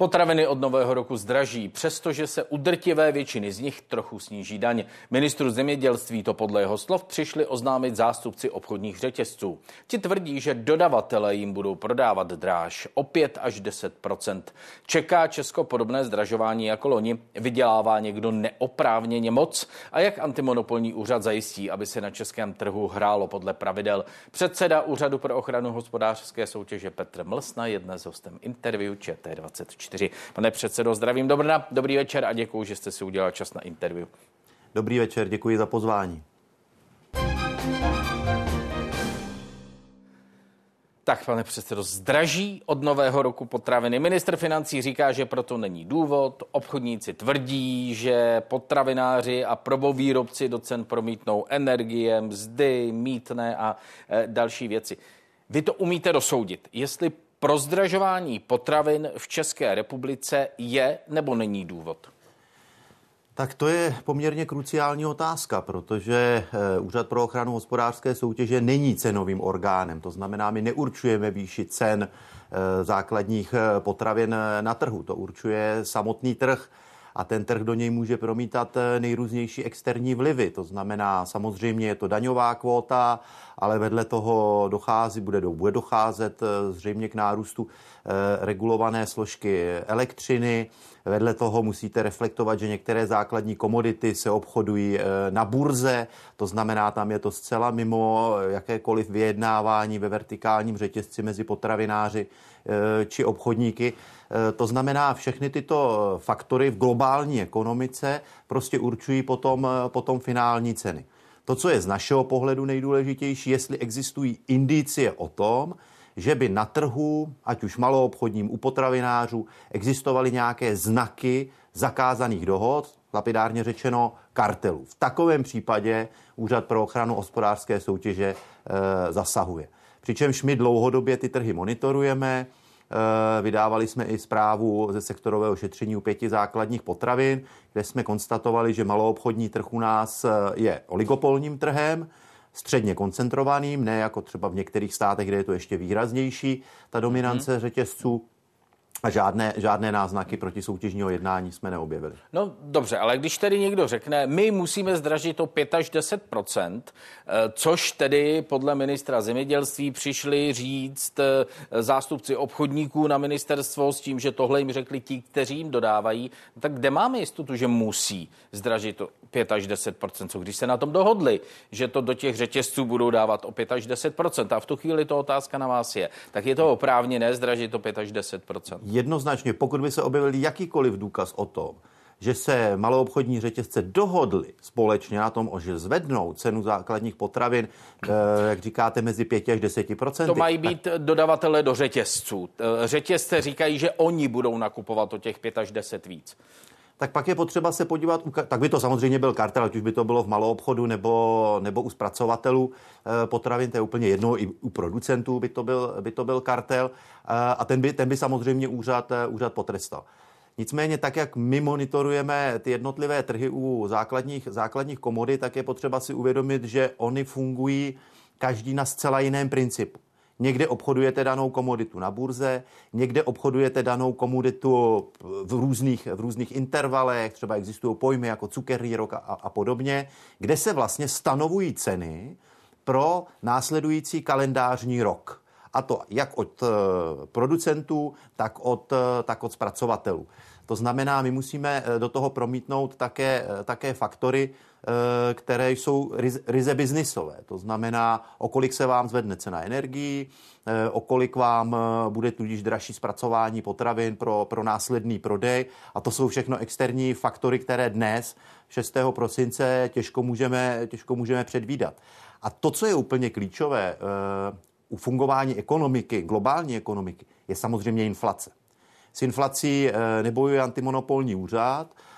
Potraviny od nového roku zdraží, přestože se u drtivé většiny z nich trochu sníží daň. Ministru zemědělství to podle jeho slov přišli oznámit zástupci obchodních řetězců. Ti tvrdí, že dodavatele jim budou prodávat dráž o 5 až 10% Čeká Česko podobné zdražování jako loni? Vydělává někdo neoprávněně moc? A jak antimonopolní úřad zajistí, aby se na českém trhu hrálo podle pravidel? Předseda Úřadu pro ochranu hospodářské soutěže Petr Mlsna je dnes hostem interview ČT24. 24. Pane předsedo, zdravím do Brna, dobrý večer a děkuji, že jste si udělal čas na interview. Dobrý večer, děkuji za pozvání. Tak, pane předsedo, zdraží od nového roku potraviny. Minister financí říká, že proto není důvod. Obchodníci tvrdí, že potravináři a probovýrobci do cen promítnou energie, mzdy, mítné a e, další věci. Vy to umíte dosoudit, jestli pro zdražování potravin v České republice je nebo není důvod? Tak to je poměrně kruciální otázka, protože eh, Úřad pro ochranu hospodářské soutěže není cenovým orgánem. To znamená, my neurčujeme výši cen eh, základních eh, potravin na trhu. To určuje samotný trh a ten trh do něj může promítat nejrůznější externí vlivy. To znamená, samozřejmě je to daňová kvóta, ale vedle toho dochází, bude, bude docházet eh, zřejmě k nárůstu eh, regulované složky elektřiny. Vedle toho musíte reflektovat, že některé základní komodity se obchodují na burze, to znamená, tam je to zcela mimo jakékoliv vyjednávání ve vertikálním řetězci mezi potravináři či obchodníky. Eh, to znamená, všechny tyto faktory v globální ekonomice prostě určují potom, eh, potom finální ceny. To, co je z našeho pohledu nejdůležitější, jestli existují indicie o tom, že by na trhu, ať už maloobchodním, u potravinářů, existovaly nějaké znaky zakázaných dohod, lapidárně řečeno kartelů. V takovém případě Úřad pro ochranu hospodářské soutěže e, zasahuje. Přičemž my dlouhodobě ty trhy monitorujeme, vydávali jsme i zprávu ze sektorového šetření u pěti základních potravin, kde jsme konstatovali, že maloobchodní trh u nás eh, je oligopolním trhem, středně koncentrovaným, ne jako třeba v některých státech, kde je to ještě výraznější, ta dominance hmm. řetězců. A žádné, žádné náznaky proti soutěžního jednání jsme neobjevili. No dobře, ale když tedy někdo řekne, my musíme zdražit o 5 až 10 eh, což tedy podle ministra zemědělství přišli říct eh, zástupci obchodníků na ministerstvo s tím, že tohle jim řekli ti, kteří jim dodávají, tak kde máme jistotu, že musí zdražit o 5 až 10 co když se na tom dohodli, že to do těch řetězců budou dávat o 5 až 10% a v tu chvíli to otázka na vás je, tak je to oprávněné zdražit o 5 až 10 jednoznačně, pokud by se objevil jakýkoliv důkaz o tom, že se maloobchodní řetězce dohodly společně na tom, že zvednou cenu základních potravin, eh, jak říkáte, mezi 5 až 10% To mají být dodavatele do řetězců. Eh, řetězce říkají, že oni budou nakupovat o těch 5 až 10 víc tak pak je potřeba se podívat, tak by to samozřejmě byl kartel, ať už by to bylo v maloobchodu nebo, nebo u zpracovatelů eh, potravin, to je úplně jedno, i u producentů by to byl, by to byl kartel eh, a ten by, ten by samozřejmě úřad, eh, úřad potrestal. Nicméně tak, jak my monitorujeme ty jednotlivé trhy u základních, základních komodit, tak je potřeba si uvědomit, že oni fungují každý na zcela jiném principu. Někde obchodujete danou komoditu na burze, někde obchodujete danou komoditu v různých, v různých intervalech, třeba existují pojmy jako cukerný rok a, a podobně, kde se vlastně stanovují ceny pro následující kalendářní rok. A to jak od eh, producentů, tak od, eh, tak od zpracovatelů. To znamená, my musíme eh, do toho promítnout také, také faktory, které jsou ryze biznisové. To znamená, o kolik se vám zvedne cena energií, eh, o kolik vám eh, bude tudíž dražší zpracování potravin pro, pro následný prodej. A to jsou všechno externí faktory, které dnes, 6. prosince, těžko můžeme, těžko můžeme předvídat. A to, co je úplně klíčové u fungování ekonomiky, globální ekonomiky, je samozřejmě inflace. S inflací nebojuje antimonopolní úřad, Eh,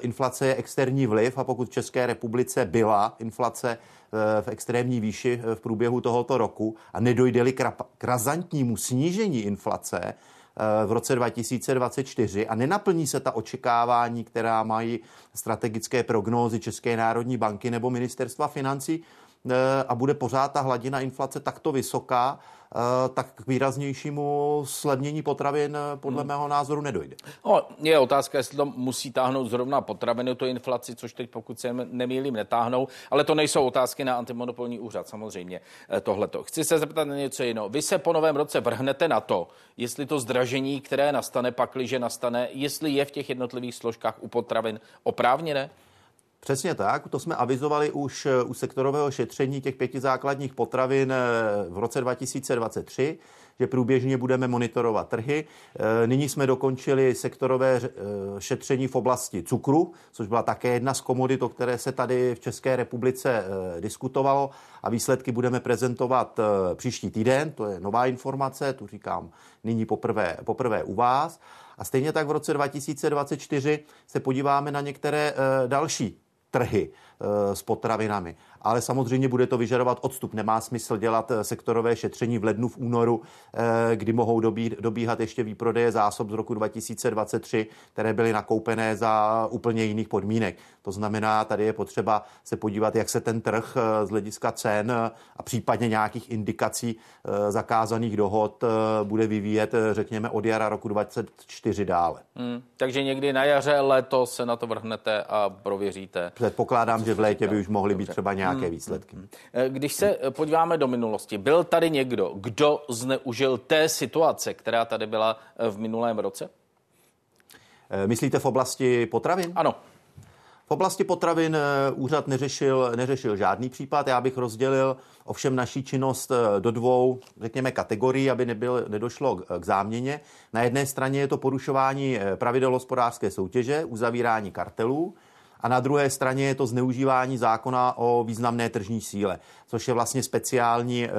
inflace je externí vliv a pokud v České republice byla inflace eh, v extrémní výši eh, v průběhu tohoto roku a nedojde-li k razantnímu snížení inflace, v roce 2024 a nenaplní se ta očekávání, která mají strategické prognózy České národní banky nebo ministerstva financí, a bude pořád ta hladina inflace takto vysoká, Eh, tak k výraznějšímu slevnění potravin eh, podle hmm. mého názoru nedojde. No, je otázka, jestli to musí táhnout zrovna potraviny, to inflaci, což teď pokud se nemýlím, netáhnou, ale to nejsou otázky na antimonopolní úřad, samozřejmě eh, tohleto. Chci se zeptat na něco jiného. Vy se po novém roce vrhnete na to, jestli to zdražení, které nastane, pakliže nastane, jestli je v těch jednotlivých složkách u potravin oprávněné? Přesně tak, to jsme avizovali už eh, u sektorového šetření těch pěti základních potravin eh, v roce 2023, že průběžně budeme monitorovat trhy. Eh, nyní jsme dokončili sektorové šetření v oblasti cukru, což byla také jedna z komodit, o které se tady v České republice diskutovalo a výsledky budeme prezentovat příští týden, to je nová informace, tu říkám nyní poprvé, poprvé u vás. A stejně tak v roce 2024 se podíváme na některé další trhy s potravinami ale samozřejmě bude to vyžadovat odstup. Nemá smysl dělat eh, sektorové šetření v lednu, v únoru, eh, kdy mohou dobíhat ještě výprodeje zásob z roku 2023, které byly nakoupené za úplně jiných podmínek. To znamená, tady je potřeba se podívat, jak se ten trh eh, z hlediska cen a případně nějakých indikací zakázaných dohod bude vyvíjet, řekněme, od jara roku 2024 dále. Hmm, takže někdy na jaře letos se na to vrhnete a prověříte. Předpokládám, že v létě by už mohly být třeba nějaké hmm. výsledky. Eh, když se eh, podíváme do minulosti, byl tady někdo, kdo zneužil té situace, která tady byla eh, v minulém roce? Myslíte v oblasti potravin? Ano. V oblasti potravin úřad neřešil, neřešil žádný případ. Já bych rozdělil ovšem naší činnost do dvou, řekněme, kategorií, aby nebyl, nedošlo k záměně. Na jedné straně je to porušování pravidel hospodářské soutěže, uzavírání kartelů a na druhé straně je to zneužívání zákona o významné tržní síle, což je vlastně speciální e,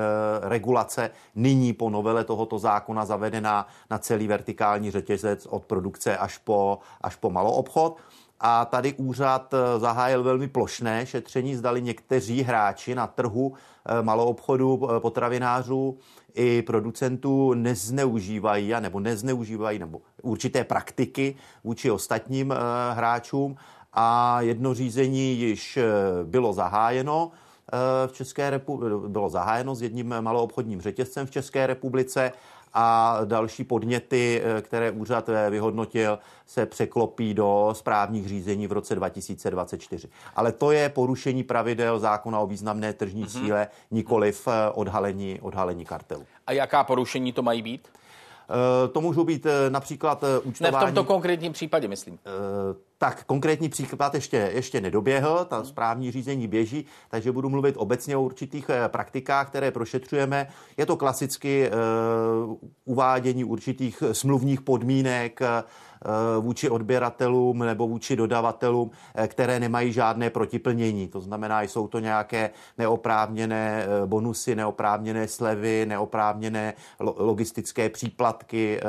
regulace nyní po novele tohoto zákona zavedená na celý vertikální řetězec od produkce až po, až po maloobchod. A tady úřad eh, zahájil velmi plošné šetření, zdali někteří hráči na trhu eh, maloobchodu potravinářů i producentů nezneužívají nebo nezneužívají nebo určité praktiky vůči ostatním hráčům a jedno řízení již eh, bylo zahájeno eh, v České republice, bylo zahájeno s jedním maloobchodním řetězcem v České republice a další podněty, eh, které úřad vyhodnotil, se překlopí do správních řízení v roce 2024. Ale to je porušení pravidel zákona o významné tržní mm-hmm. síle, nikoliv odhalení, odhalení kartelu. A jaká porušení to mají být? To můžou být například účtování... Ne v tomto konkrétním případě, myslím tak konkrétní příklad ještě, ještě nedoběhl, ta správní řízení běží, takže budu mluvit obecně o určitých eh, praktikách, které prošetřujeme. Je to klasicky uvádění určitých smluvních podmínek, Eh, vůči odběratelům nebo vůči dodavatelům, eh, které nemají žádné protiplnění. To znamená, jsou to nějaké neoprávněné eh, bonusy, neoprávněné slevy, neoprávněné logistické příplatky,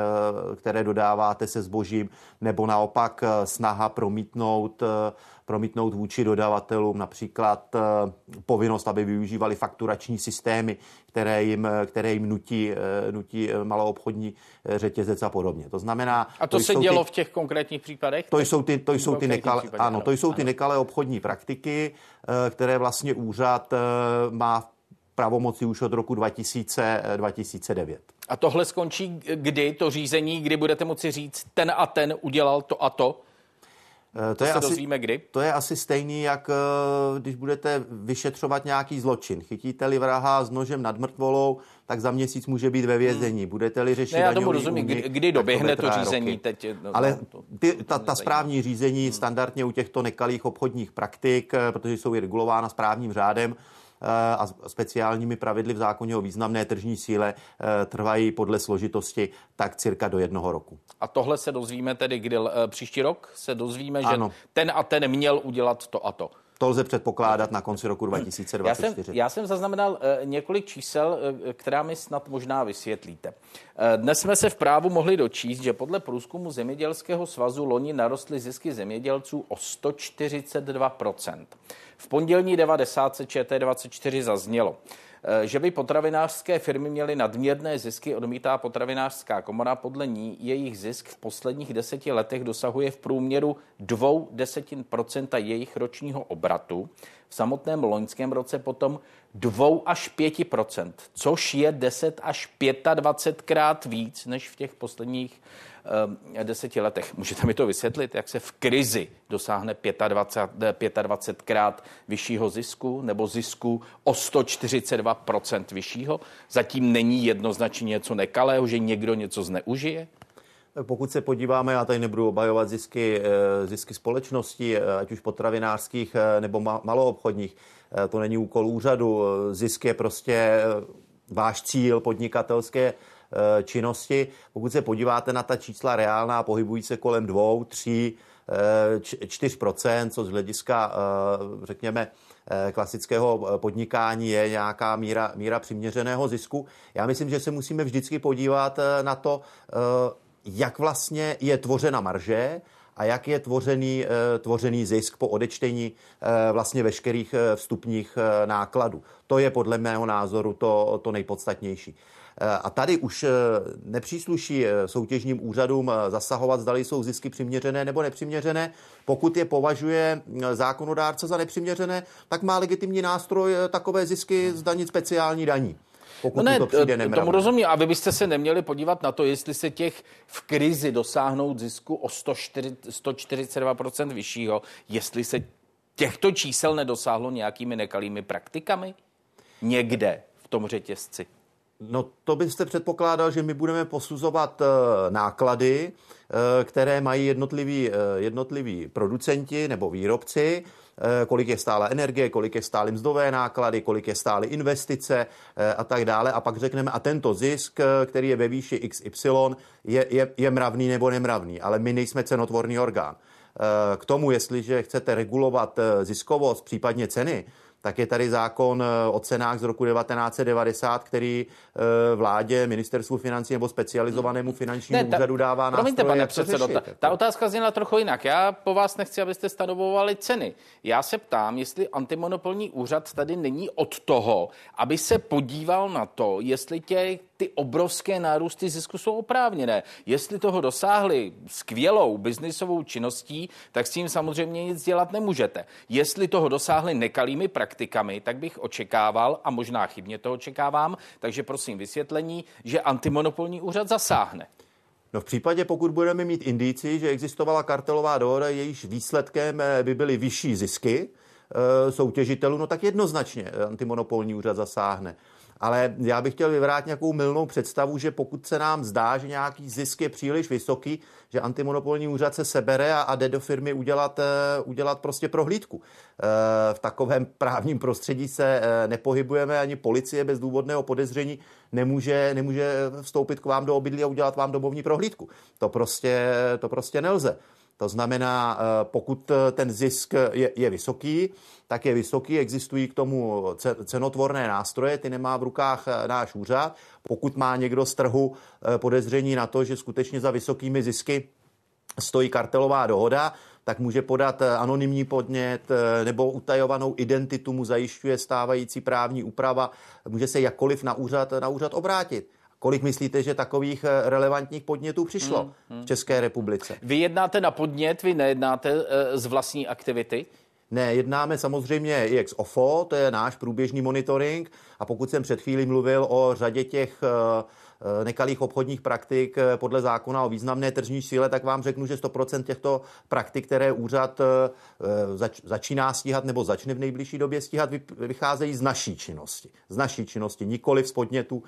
které dodáváte se zbožím, nebo naopak snaha promítnout promítnout vůči dodavatelům například povinnost, aby využívali fakturační systémy, které jim, které jim nutí, nutí maloobchodní řetězec a podobně. To znamená... A to, to se dělo ty, v těch konkrétních případech? To jsou ty, to jsou ty, nekalé, ano, to jsou ty nekalé obchodní praktiky, eh, které vlastně úřad eh, má pravomoci už od roku 2000, 2009. Eh, a tohle skončí kdy, to řízení, kdy budete moci říct, ten a ten udělal to a to? To, to je se asi, dozvíme kdy? To je asi stejný, jak když budete vyšetřovat nějaký zločin. Chytíte-li vraha s nožem nad mrtvolou, tak za měsíc může být ve vězení. Hmm. Budete-li řešit ne, já tomu rozumím, kdy, kdy doběhne to, to řízení roky. teď. No, Ale no, to, ty, ta, ta správní řízení hmm. standardně u těchto nekalých obchodních praktik, eh, protože jsou i regulována správním řádem, eh, a speciálními pravidly v zákoně o významné tržní síle eh, trvají podle složitosti tak cirka do jednoho roku. A tohle se dozvíme tedy kdy příští rok? Se dozvíme, ano. že ten a ten měl udělat to a to. To lze předpokládat na konci roku 2024. Já jsem, já jsem zaznamenal uh, několik čísel, uh, která mi snad možná vysvětlíte. Uh, dnes jsme se v právu mohli dočíst, že podle průzkumu Zemědělského svazu loni narostly zisky zemědělců o 142%. V pondělní 90. ČT24 zaznělo. Eh, že by potravinářské firmy měly nadměrné zisky, odmítá potravinářská komora. Podle ní jejich zisk v posledních deseti letech dosahuje v průměru dvou desetin procenta jejich ročního obratu. v samotném loňském roce potom 2 až 5% což je 10 až 25 krát víc než v těch posledních deseti letech. Můžete mi to vysvětlit, jak se v krizi dosáhne 25, 25 krát vyššího zisku nebo zisku o 142% vyššího? Zatím není jednoznačně něco nekalého, že někdo něco zneužije? Pokud se podíváme, já tady nebudu obhajovat zisky, eh, zisky společností, eh, ať už potravinářských eh, nebo maloobchodních, to není úkol úřadu. Zisk je prostě váš cíl podnikatelské činnosti. Pokud se podíváte na ta čísla reálná, pohybují se kolem 2, 3, 4%, co z hlediska, řekněme, klasického podnikání je nějaká míra, míra přiměřeného zisku. Já myslím, že se musíme vždycky podívat na to, jak vlastně je tvořena marže a jak je tvořený, eh, tvořený zisk po odečtení eh, vlastně veškerých eh, vstupních nákladů. To je podle mého názoru to, to nejpodstatnější. A tady už nepřísluší soutěžním úřadům zasahovat, zdali jsou zisky přiměřené nebo nepřiměřené. Pokud je považuje zákonodárce za nepřiměřené, tak má legitimní nástroj takové zisky zdanit speciální daní pokud no ne, to přijde nemravné. Tomu rozumím. A vy byste se neměli podívat na to, jestli se těch v krizi dosáhnout zisku o 104, 142% vyššího, jestli se těchto čísel nedosáhlo nějakými nekalými praktikami někde v tom řetězci. No to byste předpokládal, že my budeme posuzovat uh, náklady, uh, které mají jednotliví, uh, jednotliví producenti nebo výrobci Eh, kolik je stále energie, kolik je stále mzdové náklady, kolik je stále investice eh, a tak dále. A pak řekneme, a tento zisk, eh, který je ve výši XY, je, je, je mravný nebo nemravný. Ale my nejsme cenotvorný orgán. K tomu, jestliže chcete regulovat ziskovost, případně ceny, tak je tady zákon eh, o cenách z roku 1990, který eh, vládě, ministerstvu financí nebo specializovanému hmm. finančnímu ne, ta, úřadu dává nástroje. Promiňte, pane předsedo, ta, ta otázka zněla trochu jinak. Já po vás nechci, abyste stanovovali ceny. Já se ptám, jestli antimonopolní úřad tady není od toho, aby se podíval na to, jestli tě ty obrovské nárůsty zisku jsou oprávněné. Jestli toho dosáhli skvělou biznisovou činností, tak s tím samozřejmě nic dělat nemůžete. Jestli toho dosáhli nekalými praktikami, tak bych očekával, a možná chybně to očekávám, takže prosím vysvětlení, že antimonopolní úřad zasáhne. No v případě, pokud budeme mít indici, že existovala kartelová dohoda, jejíž výsledkem eh, by byly vyšší zisky eh, soutěžitelů, no tak jednoznačně antimonopolní úřad zasáhne. Ale já bych chtěl vyvrátit nějakou milnou představu, že pokud se nám zdá, že nějaký zisk je příliš vysoký, že antimonopolní úřad se sebere a, a jde do firmy udělat, uh, udělat prostě prohlídku. Uh, v takovém právním prostředí se uh, nepohybujeme, ani policie bez důvodného podezření nemůže, nemůže vstoupit k vám do obydlí a udělat vám domovní prohlídku. To prostě, to prostě nelze. To znamená, eh, pokud eh, ten zisk je, je vysoký, tak je vysoký, existují k tomu cenotvorné nástroje, ty nemá v rukách eh, náš úřad. Pokud má někdo z trhu podezření na to, že skutečně za vysokými zisky stojí kartelová dohoda, tak může podat anonymní podnět nebo utajovanou identitu mu zajišťuje stávající právní úprava. Může se jakkoliv na úřad, na úřad obrátit. Kolik myslíte, že takových eh, relevantních podnětů přišlo hmm, hmm. v České republice? Vy jednáte na podnět, vy nejednáte eh, z vlastní aktivity? Ne, jednáme samozřejmě i ex OFO, to je náš průběžný monitoring a pokud jsem před chvílí mluvil o řadě těch uh, Eh, nekalých obchodních praktik eh, podle zákona o významné tržní síle, tak vám řeknu, že 100% těchto praktik, které úřad eh, začíná stíhat nebo začne v nejbližší době stíhat, vycházejí z naší činnosti. Z naší činnosti, nikoli z podnětů,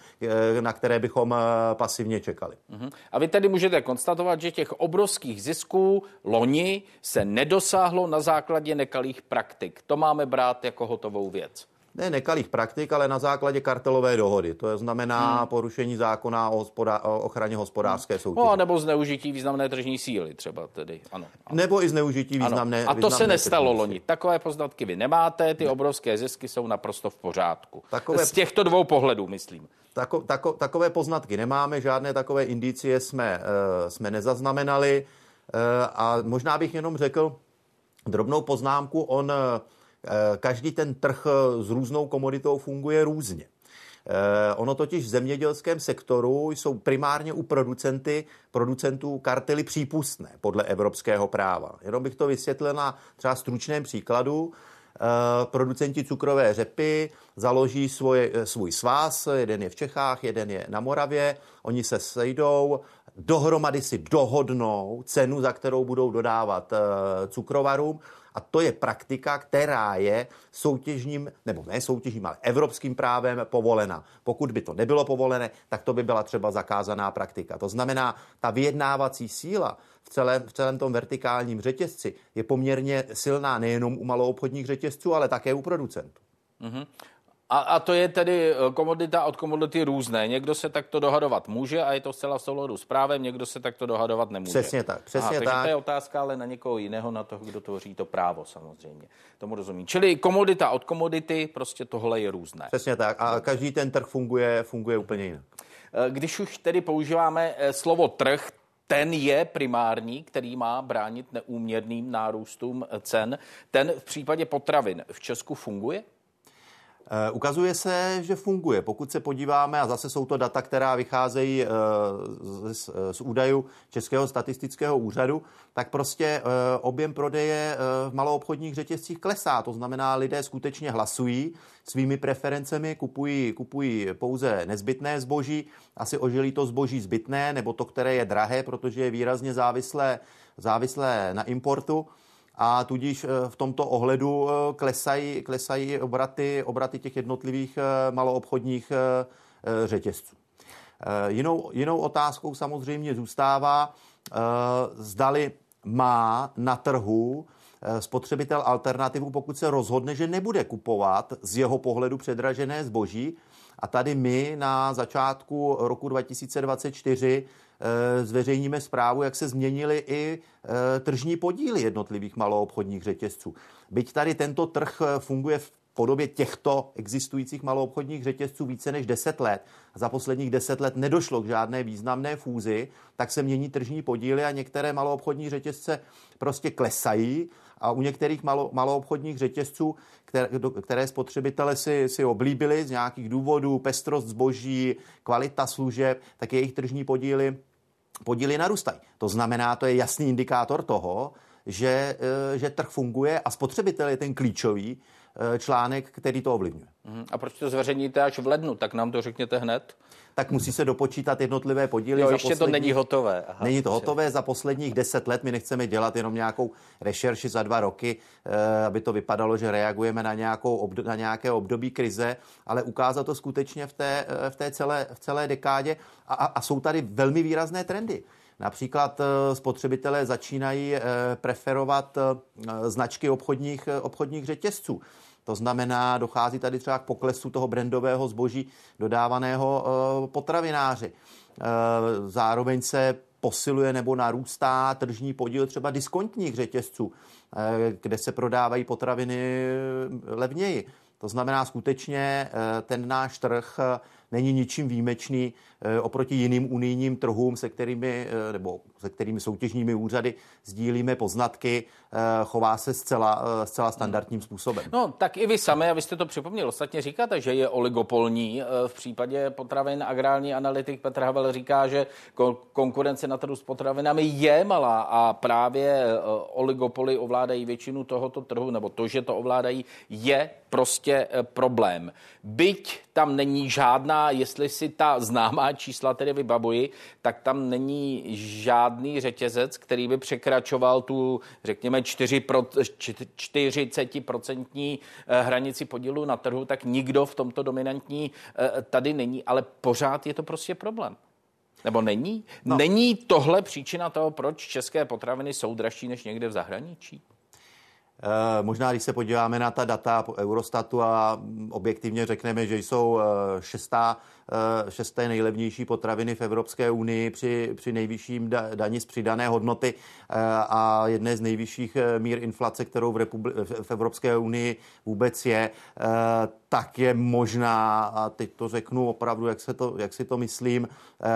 na které bychom pasivně čekali. Mhm. A vy tedy můžete konstatovat, že těch obrovských zisků loni se nedosáhlo na základě nekalých praktik. To máme brát jako hotovou věc ne nekalých praktik, ale na základě kartelové dohody. To znamená hmm. porušení zákona o, hospodá- o ochraně hospodářské hmm. soutěže. No, nebo zneužití významné tržní síly třeba tedy. Ano, ano. Nebo i zneužití významné ano. A to významné se nestalo loni. Takové poznatky vy nemáte, ty ne. obrovské zisky jsou naprosto v pořádku. Takové... Z těchto dvou pohledů, myslím. Tako, tako, takové poznatky nemáme, žádné takové indicie jsme, uh, jsme nezaznamenali. Uh, a možná bych jenom řekl drobnou poznámku, on Eh, každý ten trh eh, s různou komoditou funguje různě. Eh, ono totiž v zemědělském sektoru jsou primárně u producenty, producentů kartely přípustné podle evropského práva. Jenom bych to vysvětlil na třeba stručném příkladu. producenti cukrové řepy založí svoje, svůj svaz, jeden je v Čechách, jeden je na Moravě, oni se sejdou, dohromady si dohodnou cenu, za kterou budou dodávat cukrovarům a to je praktika, která je soutěžním, nebo ne soutěžním, ale evropským právem povolena. Pokud by to nebylo povolené, tak to by byla třeba zakázaná praktika. To znamená, ta vyjednávací síla v celém, v celém tom vertikálním řetězci je poměrně silná nejenom u maloobchodních řetězců, ale také u producentů. Mm-hmm. A, a to je tedy eh, komodita od komodity různé. Někdo se takto dohadovat může a je to zcela v souladu s právem, někdo se takto dohadovat nemůže. Přesně tak, přesně Aha, tak. Takže to je otázka ale na někoho jiného, na toho, kdo tvoří to právo samozřejmě. Tomu rozumím. Čili komodita od komodity, prostě tohle je různé. Přesně tak a každý ten trh funguje, funguje úplně jinak. Eh, když už tedy používáme eh, slovo trh, ten je primární, který má bránit neúměrným nárůstům cen. Ten v případě potravin v Česku funguje? Eh, ukazuje se, že funguje. Pokud se podíváme, a zase jsou to data, která vycházejí eh, z, z údajů Českého statistického úřadu, tak prostě eh, objem prodeje v maloobchodních řetězcích klesá. To znamená, lidé skutečně hlasují svými preferencemi, kupují, kupují pouze nezbytné zboží, asi ožilí to zboží zbytné, nebo to, které je drahé, protože je výrazně závislé, závislé na importu a tudíž eh, v tomto ohledu eh, klesají, klesají obraty, obraty těch jednotlivých eh, maloobchodních řetězců. Jinou, jinou otázkou samozřejmě zůstává, zdali má na trhu spotřebitel alternativu, pokud se rozhodne, že nebude kupovat z jeho pohledu předražené zboží. A tady my na začátku roku 2024 Eh, zveřejníme zprávu, jak se změnily i eh, tržní podíly jednotlivých maloobchodních řetězců. Byť tady tento trh eh, funguje v podobě těchto existujících maloobchodních řetězců více než 10 let. Za posledních 10 let nedošlo k žádné významné fúzi, tak se mění tržní podíly a některé maloobchodní řetězce prostě klesají a u některých malo, maloobchodních řetězců, které, které spotřebitele si, si oblíbili z nějakých důvodů, pestrost zboží, kvalita služeb, tak jejich tržní podíly, podíly narůstají. To znamená, to je jasný indikátor toho, že, eh, že trh funguje a spotřebitel je ten klíčový článek, který to ovlivňuje. Mhm. A proč to zveřejníte až v lednu? Tak nám to řekněte hned tak musí se dopočítat jednotlivé podíly. Jo, ještě to není hotové. Aha, není to hotové za posledních deset let. My nechceme dělat jenom nějakou rešerši za dva roky, eh, aby to vypadalo, že reagujeme na, nějakou na nějaké období krize, ale ukázat to skutečně v té, eh, v té celé, v celé dekádě. A, a, a jsou tady velmi výrazné trendy. Například eh, spotřebitelé začínají preferovat značky obchodních, obchodních řetězců. To znamená, dochází tady třeba k poklesu toho brandového zboží dodávaného eh, potravináři. Eh, zároveň se posiluje nebo narůstá tržní podíl třeba diskontních řetězců, eh, kde se prodávají potraviny levněji. To znamená skutečně ten náš trh není ničím výjimečný oproti jiným unijním trhům, se kterými, eh, nebo se kterými soutěžními úřady sdílíme poznatky, eh, chová se zcela, zcela standardním způsobem. No, tak i vy sami, a vy jste to připomněl, ostatně říkáte, že je oligopolní. V případě potravin agrární analytik Petr Havel říká, že konkurence na trhu s potravinami je malá a právě oligopoly ovládají většinu tohoto trhu, nebo to, že to ovládají, je prostě problém. Byť tam není žádná, jestli si ta známá čísla tedy vybavuji, tak tam není žádný řetězec, který by překračoval tu, řekněme, 4 pro, 40% eh, hranici podílu na trhu, tak nikdo v tomto dominantní eh, tady není, ale pořád je to prostě problém. Nebo není? No. Není tohle příčina toho, proč české potraviny jsou dražší než někde v zahraničí? Eh, možná, když se podíváme na ta data Eurostatu a objektivně řekneme, že jsou eh, šestá, eh, šesté nejlevnější potraviny v Evropské unii při, při nejvyšším daní z přidané hodnoty a jedné z nejvyšších mír inflace, kterou v, Republi- v Evropské unii vůbec je, tak je možná, a teď to řeknu opravdu, jak, se to, jak si to myslím,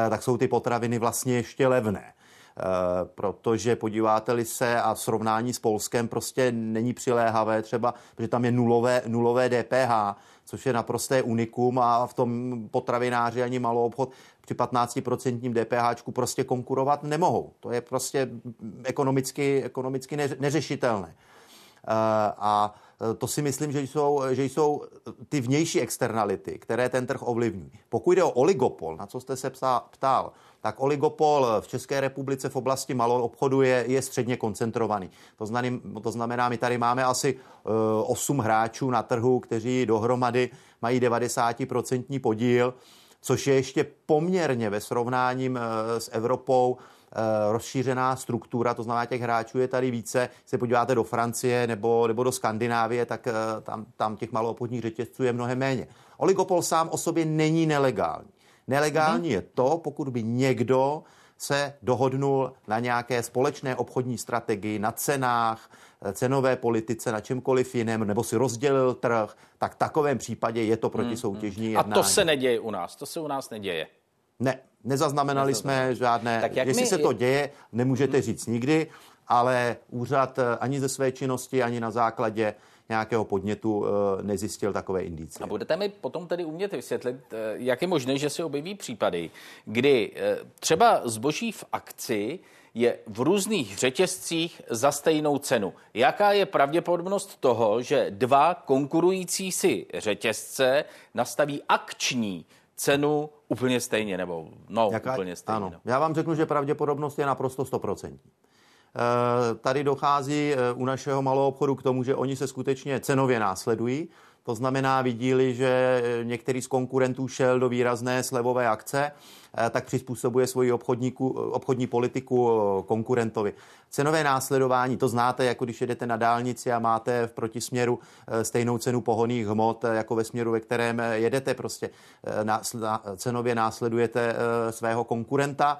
tak jsou ty potraviny vlastně ještě levné. Eh, protože podíváte-li se a srovnání s Polskem prostě není přiléhavé třeba, protože tam je nulové, nulové DPH, což je naprosté unikum a v tom potravináři ani malou obchod při 15% DPH prostě konkurovat nemohou. To je prostě ekonomicky, ekonomicky neřešitelné. Eh, a to si myslím, že jsou, že jsou ty vnější externality, které ten trh ovlivňují. Pokud jde o oligopol, na co jste se ptal, tak oligopol v České republice v oblasti malou obchodu je, je středně koncentrovaný. To znamená, to znamená, my tady máme asi 8 hráčů na trhu, kteří dohromady mají 90% podíl, což je ještě poměrně ve srovnání s Evropou Eh, rozšířená struktura, to znamená, těch hráčů je tady více. Když se podíváte do Francie nebo, nebo do Skandinávie, tak eh, tam, tam těch maloobchodních řetězců je mnohem méně. Oligopol sám o sobě není nelegální. Nelegální hmm. je to, pokud by někdo se dohodnul na nějaké společné obchodní strategii, na cenách, eh, cenové politice, na čemkoliv jiném, nebo si rozdělil trh, tak v takovém případě je to protisoutěžní hmm. jednání. A to se neděje u nás, to se u nás neděje. Ne, nezaznamenali jsme žádné. Tak jak Jestli my... se to děje, nemůžete hmm. říct nikdy, ale úřad eh, ani ze své činnosti, ani na základě nějakého podnětu eh, nezjistil takové indicie. A budete mi potom tedy umět vysvětlit, eh, jak je možné, že se objeví případy, kdy třeba zboží v akci je v různých řetězcích za stejnou cenu. Jaká je pravděpodobnost toho, že dva konkurující si řetězce nastaví akční cenu úplně stejně, nebo no, Jaká, úplně stejně. Ano. No. Já vám řeknu, že pravděpodobnost je naprosto stoprocentní. E, tady dochází e, u našeho malou obchodu k tomu, že oni se skutečně cenově následují. To znamená, vidíli, že některý z konkurentů šel do výrazné slevové akce, eh, tak přizpůsobuje svoji obchodníku, obchodní politiku konkurentovi. Cenové následování, to znáte, jako když jedete na dálnici a máte v protisměru eh, stejnou cenu pohoných hmot, eh, jako ve směru, ve kterém jedete, prostě cenově následujete svého konkurenta,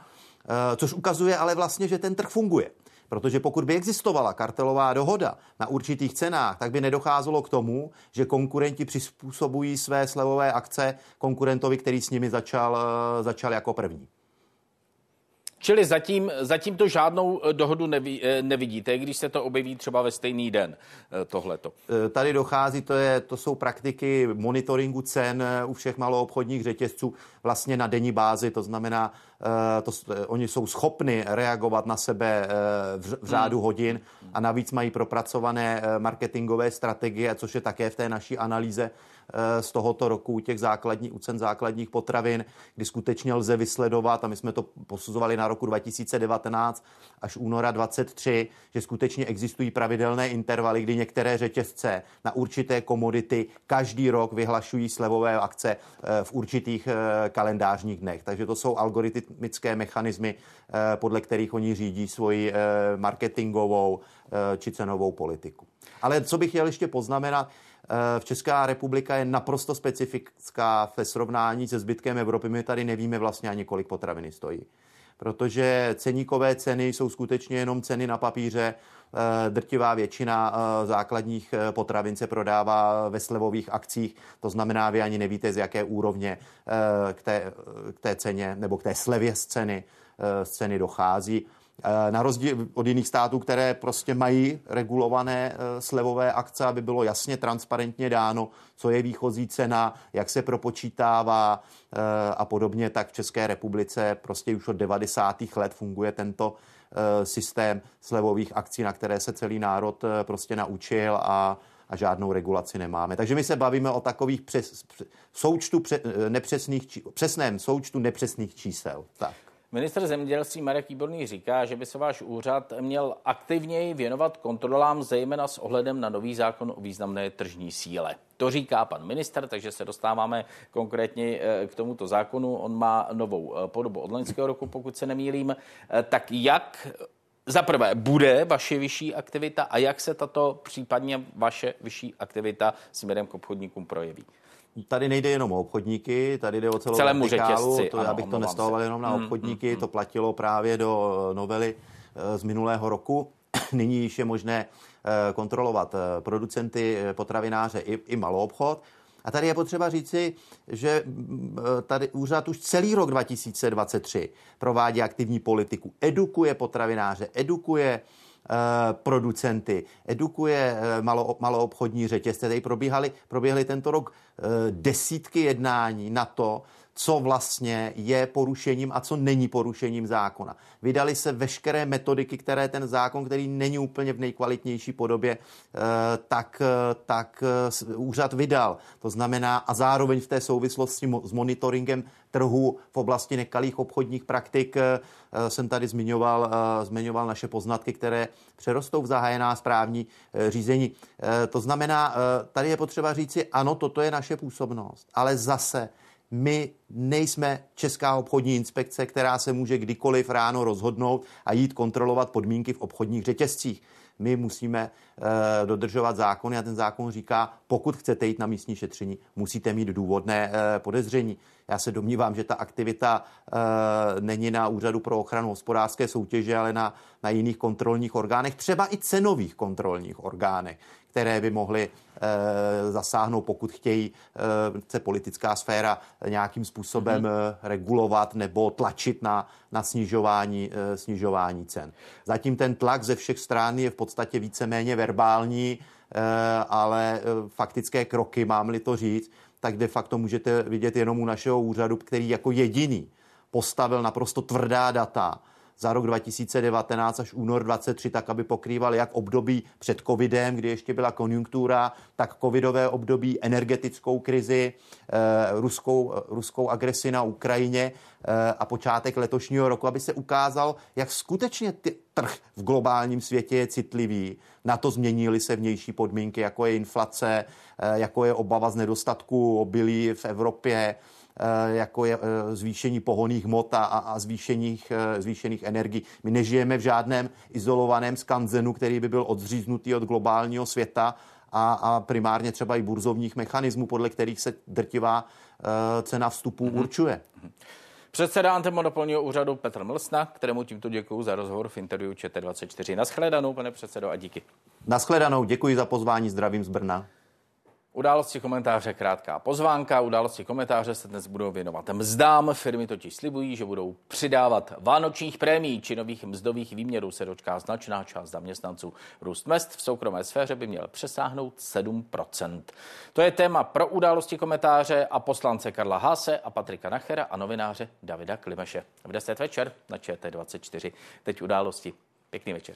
což ukazuje ale vlastně, že ten trh funguje. Protože pokud by existovala kartelová dohoda na určitých cenách, tak by nedocházelo k tomu, že konkurenti přizpůsobují své slevové akce konkurentovi, který s nimi začal, eh, začal jako první. Čili zatím, zatím to žádnou eh, dohodu neví, eh, nevidíte, když se to objeví třeba ve stejný den, tohleto. Tady dochází, to, je, to jsou praktiky monitoringu cen u všech maloobchodních řetězců vlastně na denní bázi, to znamená, Eh, to, oni jsou schopni reagovat na sebe eh, v, v řádu hmm. hodin a navíc mají propracované eh, marketingové strategie, což je také v té naší analýze z tohoto roku těch základní, u cen základních potravin, kdy skutečně lze vysledovat, a my jsme to posuzovali na roku 2019 až února 23, že skutečně existují pravidelné intervaly, kdy některé řetězce na určité komodity každý rok vyhlašují slevové akce v určitých kalendářních dnech. Takže to jsou algoritmické mechanismy, eh, podle kterých oni řídí svoji eh, marketingovou eh, či cenovou politiku. Ale co bych chtěl ještě poznamenat, v Česká republika je naprosto specifická ve srovnání se zbytkem Evropy. My tady nevíme vlastně ani, kolik potraviny stojí. Protože ceníkové ceny jsou skutečně jenom ceny na papíře. Drtivá většina základních potravin se prodává ve slevových akcích, to znamená, vy ani nevíte, z jaké úrovně k té, k té ceně nebo k té slevě z ceny, z ceny dochází. Na rozdíl od jiných států, které prostě mají regulované slevové akce, aby bylo jasně transparentně dáno, co je výchozí cena, jak se propočítává a podobně, tak v České republice prostě už od 90. let funguje tento Eh, systém slevových akcí, na které se celý národ eh, prostě naučil a, a žádnou regulaci nemáme. Takže my se bavíme o takových přes, součtu pře, eh, nepřesných, přesném součtu nepřesných čísel. Tak. Minister zemědělství Marek Výborný říká, že by se váš úřad měl aktivněji věnovat kontrolám, zejména s ohledem na nový zákon o významné tržní síle. To říká pan minister, takže se dostáváme konkrétně eh, k tomuto zákonu. On má novou eh, podobu od loňského roku, pokud se nemýlím. Eh, tak jak za prvé bude vaše vyšší aktivita a jak se tato případně vaše vyšší aktivita směrem k obchodníkům projeví? Tady nejde jenom o obchodníky, tady jde o celou Celému vertikálu. Řetězci, to, ano, já bych to nestavoval jenom na hmm, obchodníky, hmm, hmm. to platilo právě do novely z minulého roku. Nyní již je možné Eh, kontrolovat eh, producenty, eh, potravináře i, i malou obchod. A tady je potřeba říci, že mm, tady úřad už celý rok 2023 provádí aktivní politiku, edukuje potravináře, edukuje producenty, edukuje malo, maloobchodní řetězce. Tady probíhaly, proběhly tento rok desítky jednání na to, co vlastně je porušením a co není porušením zákona. Vydali se veškeré metodiky, které ten zákon, který není úplně v nejkvalitnější podobě, eh, tak, eh, tak eh, úřad vydal. To znamená, a zároveň v té souvislosti s monitoringem trhu v oblasti nekalých obchodních praktik jsem tady zmiňoval, zmiňoval naše poznatky, které přerostou v zahájená správní řízení. To znamená, tady je potřeba říci, ano, toto je naše působnost, ale zase my nejsme Česká obchodní inspekce, která se může kdykoliv ráno rozhodnout a jít kontrolovat podmínky v obchodních řetězcích. My musíme e, dodržovat zákony a ten zákon říká, pokud chcete jít na místní šetření, musíte mít důvodné e, podezření. Já se domnívám, že ta aktivita e, není na Úřadu pro ochranu hospodářské soutěže, ale na, na jiných kontrolních orgánech, třeba i cenových kontrolních orgánech, které by mohly e, zasáhnout, pokud chtějí e, chce politická sféra nějakým způsobem mm-hmm. regulovat nebo tlačit na, na snižování, snižování cen. Zatím ten tlak ze všech stran je v podstatě víceméně verbální, ale faktické kroky, mám-li to říct, tak de facto můžete vidět jenom u našeho úřadu, který jako jediný postavil naprosto tvrdá data za rok 2019 až únor 23, tak aby pokrýval jak období před covidem, kdy ještě byla konjunktura, tak covidové období, energetickou krizi, eh, ruskou, ruskou agresi na Ukrajině eh, a počátek letošního roku, aby se ukázal, jak skutečně ty, trh v globálním světě je citlivý. Na to změnily se vnější podmínky, jako je inflace, eh, jako je obava z nedostatku obilí v Evropě, Eh, jako je eh, zvýšení pohoných hmot a, a zvýšených, eh, zvýšených energií. My nežijeme v žádném izolovaném skanzenu, který by byl odříznutý od globálního světa a, a primárně třeba i burzovních mechanismů, podle kterých se drtivá cena vstupů mm-hmm. určuje. Předseda antimonopolního úřadu Petr Mlsna, kterému tímto děkuji za rozhovor v interview ČT24. Naschledanou, pane předsedo, a díky. Naschledanou, děkuji za pozvání, zdravím z Brna. Události komentáře krátká pozvánka. Události komentáře se dnes budou věnovat mzdám. Firmy totiž slibují, že budou přidávat vánočních prémií či nových mzdových výměrů se dočká značná část zaměstnanců. Růst mest v soukromé sféře by měl přesáhnout 7%. To je téma pro události komentáře a poslance Karla Háse a Patrika Nachera a novináře Davida Klimeše. V 10 večer na ČT24. Teď události. Pěkný večer.